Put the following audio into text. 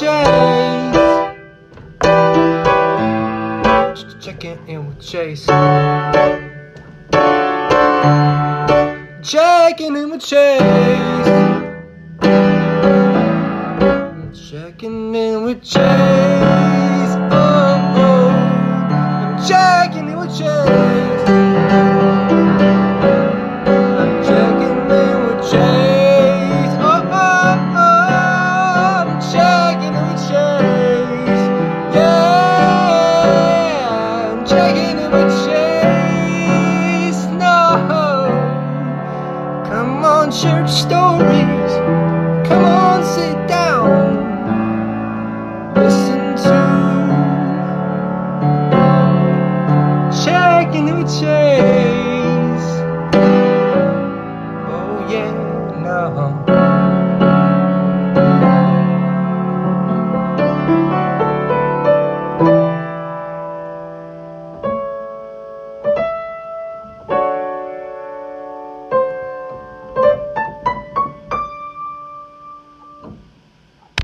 Chase. Just checking in with Chase. Checking in with Chase. Checking in with Chase. Oh, oh. Checking in with Chase. chicken the chase. No, come on, share stories. Come on, sit down. Listen to checking the chase.